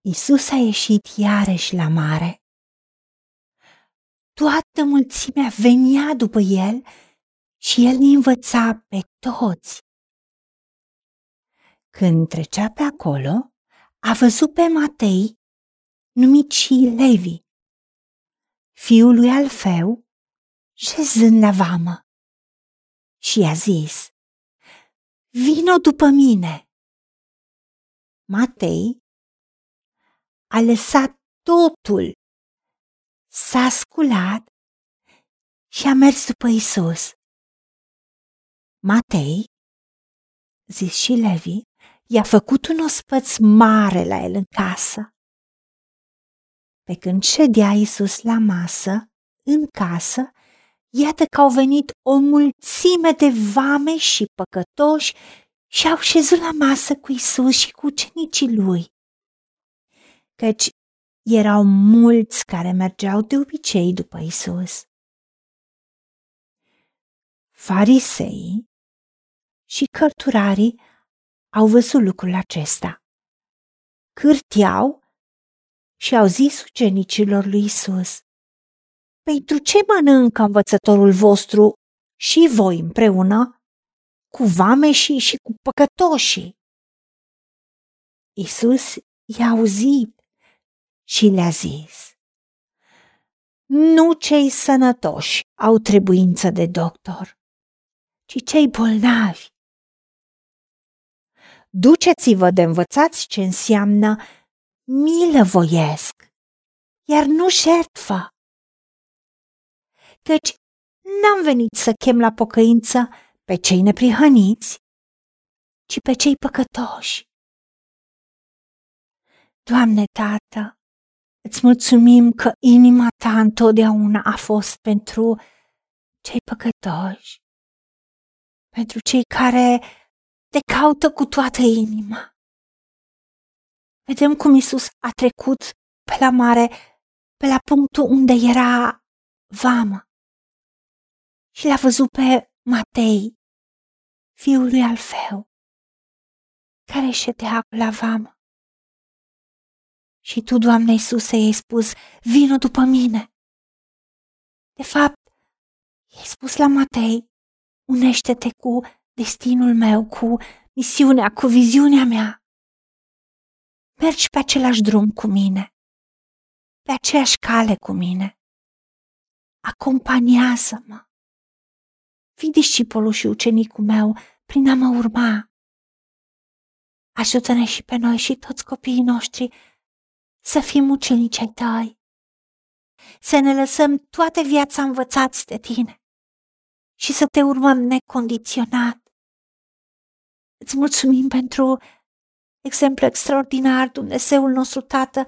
Isus a ieșit iarăși la mare. Toată mulțimea venea după el și el ne învăța pe toți. Când trecea pe acolo, a văzut pe Matei, numit și Levi, fiul lui Alfeu, șezând la vamă. Și a zis, Vino după mine. Matei a lăsat totul, s-a sculat și a mers după Isus. Matei, zis și Levi, i-a făcut un ospăț mare la el în casă. Pe când ședea Isus la masă, în casă, iată că au venit o mulțime de vame și păcătoși și au șezut la masă cu Isus și cu ucenicii lui. Căci erau mulți care mergeau de obicei după Isus. Farisei și cărturarii au văzut lucrul acesta. Cârtiau și au zis ucenicilor lui Isus: Pentru ce mănâncă învățătorul vostru și voi împreună cu vameșii și cu păcătoșii? Isus i-a auzit și le-a zis: Nu cei sănătoși au trebuință de doctor, ci cei bolnavi. Duceți-vă de învățați ce înseamnă milă voiesc, iar nu șertfă. Căci n-am venit să chem la pocăință pe cei neprihăniți, ci pe cei păcătoși. Doamne, Tată, îți mulțumim că inima ta întotdeauna a fost pentru cei păcătoși, pentru cei care te caută cu toată inima. Vedem cum Isus a trecut pe la mare, pe la punctul unde era vamă și l-a văzut pe Matei, fiul lui Alfeu, care ședea la vamă. Și tu, Doamne Iisuse, i-ai spus, vină după mine. De fapt, i-ai spus la Matei, unește-te cu destinul meu, cu misiunea, cu viziunea mea. Mergi pe același drum cu mine, pe aceeași cale cu mine. Acompaniază-mă. Fii discipolul și ucenicul meu prin a mă urma. Ajută-ne și pe noi și toți copiii noștri să fim ucenici ai tăi, să ne lăsăm toată viața învățați de tine și să te urmăm necondiționat. Îți mulțumim pentru exemplu extraordinar, Dumnezeul nostru Tată,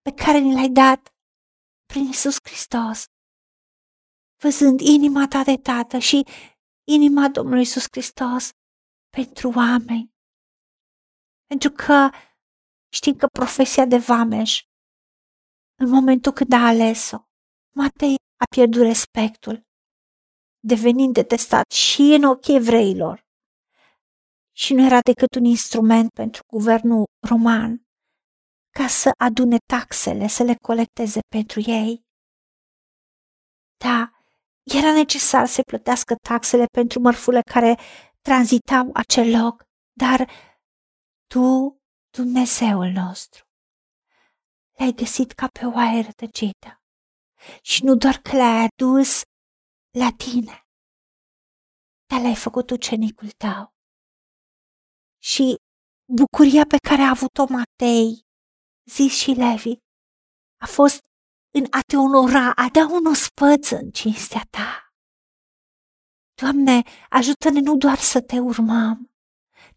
pe care ni l-ai dat prin Isus Hristos. Văzând inima ta de Tată și inima Domnului Isus Hristos pentru oameni. Pentru că știm că profesia de vameș, în momentul când a ales-o, Matei a pierdut respectul, devenind detestat și în ochii evreilor și nu era decât un instrument pentru guvernul roman ca să adune taxele, să le colecteze pentru ei. Da, era necesar să plătească taxele pentru mărfurile care tranzitau acel loc, dar tu, Dumnezeul nostru, le-ai găsit ca pe oaie rătăcită. Și nu doar că le-ai adus la tine, dar le-ai făcut ucenicul tău. Și bucuria pe care a avut-o Matei, zis și Levi, a fost în a te onora, a da un ospăț în cinstea ta. Doamne, ajută-ne nu doar să te urmăm,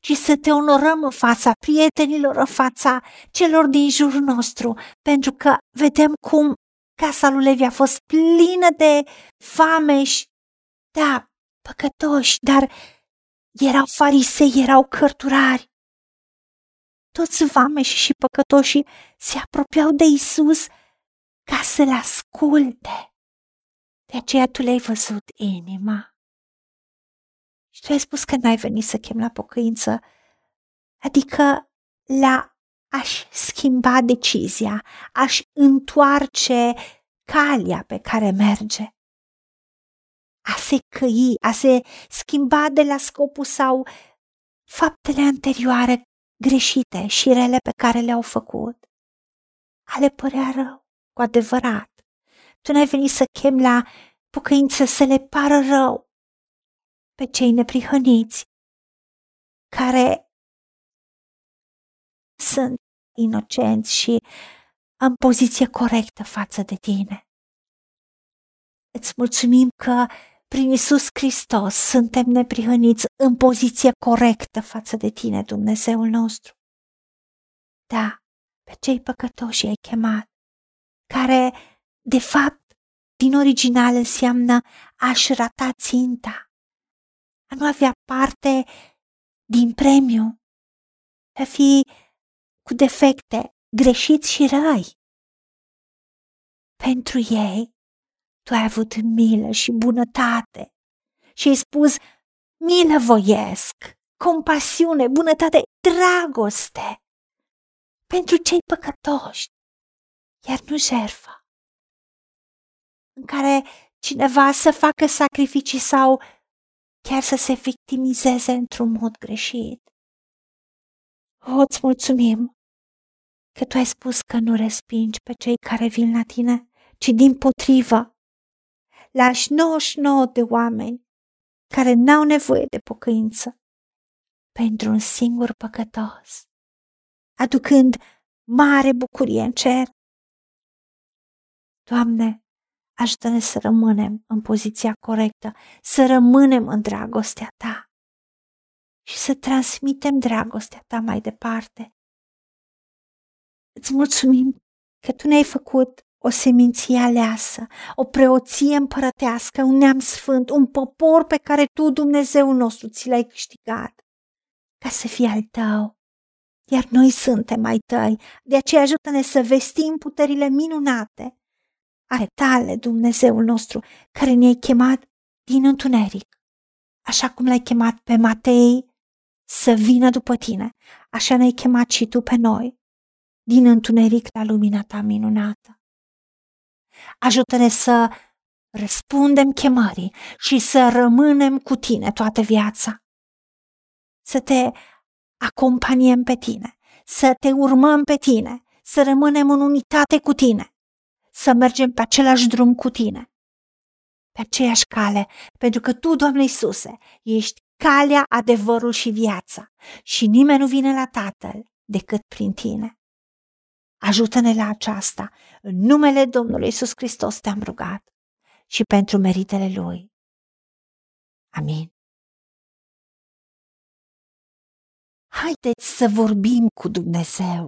ci să te onorăm în fața prietenilor, în fața celor din jurul nostru, pentru că vedem cum casa lui Levi a fost plină de fameși, da, păcătoși, dar erau farisei, erau cărturari. Toți vameși și păcătoșii se apropiau de Isus ca să-l asculte. De aceea tu le-ai văzut inima. Și tu ai spus că n-ai venit să chem la pocăință, adică la aș schimba decizia, aș întoarce calea pe care merge. A se căi, a se schimba de la scopul sau faptele anterioare greșite și rele pe care le-au făcut. A le părea rău, cu adevărat. Tu n-ai venit să chem la pocăință să le pară rău pe cei neprihăniți care sunt inocenți și în poziție corectă față de tine. Îți mulțumim că prin Isus Hristos suntem neprihăniți în poziție corectă față de tine, Dumnezeul nostru. Da, pe cei păcătoși ai chemat, care, de fapt, din original înseamnă aș rata ținta, a nu avea parte din premiu, a fi cu defecte, greșiți și răi. Pentru ei, tu ai avut milă și bunătate și ai spus, milă voiesc, compasiune, bunătate, dragoste pentru cei păcătoși, iar nu jertfa, în care cineva să facă sacrificii sau chiar să se victimizeze într-un mod greșit. O, îți mulțumim că tu ai spus că nu respingi pe cei care vin la tine, ci din potrivă lași 99 de oameni care n-au nevoie de pocăință pentru un singur păcătos, aducând mare bucurie în cer. Doamne, ajută-ne să rămânem în poziția corectă, să rămânem în dragostea Ta și să transmitem dragostea Ta mai departe. Îți mulțumim că Tu ne-ai făcut o seminție aleasă, o preoție împărătească, un neam sfânt, un popor pe care Tu, Dumnezeu nostru, ți l-ai câștigat, ca să fie al Tău. Iar noi suntem ai Tăi, de aceea ajută-ne să vestim puterile minunate ale Tale, Dumnezeul nostru, care ne-ai chemat din întuneric, așa cum l-ai chemat pe Matei să vină după Tine, așa ne-ai chemat și Tu pe noi, din întuneric la lumina Ta minunată. Ajută-ne să răspundem chemării și să rămânem cu tine toată viața. Să te acompaniem pe tine, să te urmăm pe tine, să rămânem în unitate cu tine, să mergem pe același drum cu tine, pe aceeași cale, pentru că Tu, Doamne Iisuse, ești calea, adevărul și viața și nimeni nu vine la Tatăl decât prin tine. Ajută-ne la aceasta. În numele Domnului Isus Hristos te-am rugat și pentru meritele Lui. Amin. Haideți să vorbim cu Dumnezeu,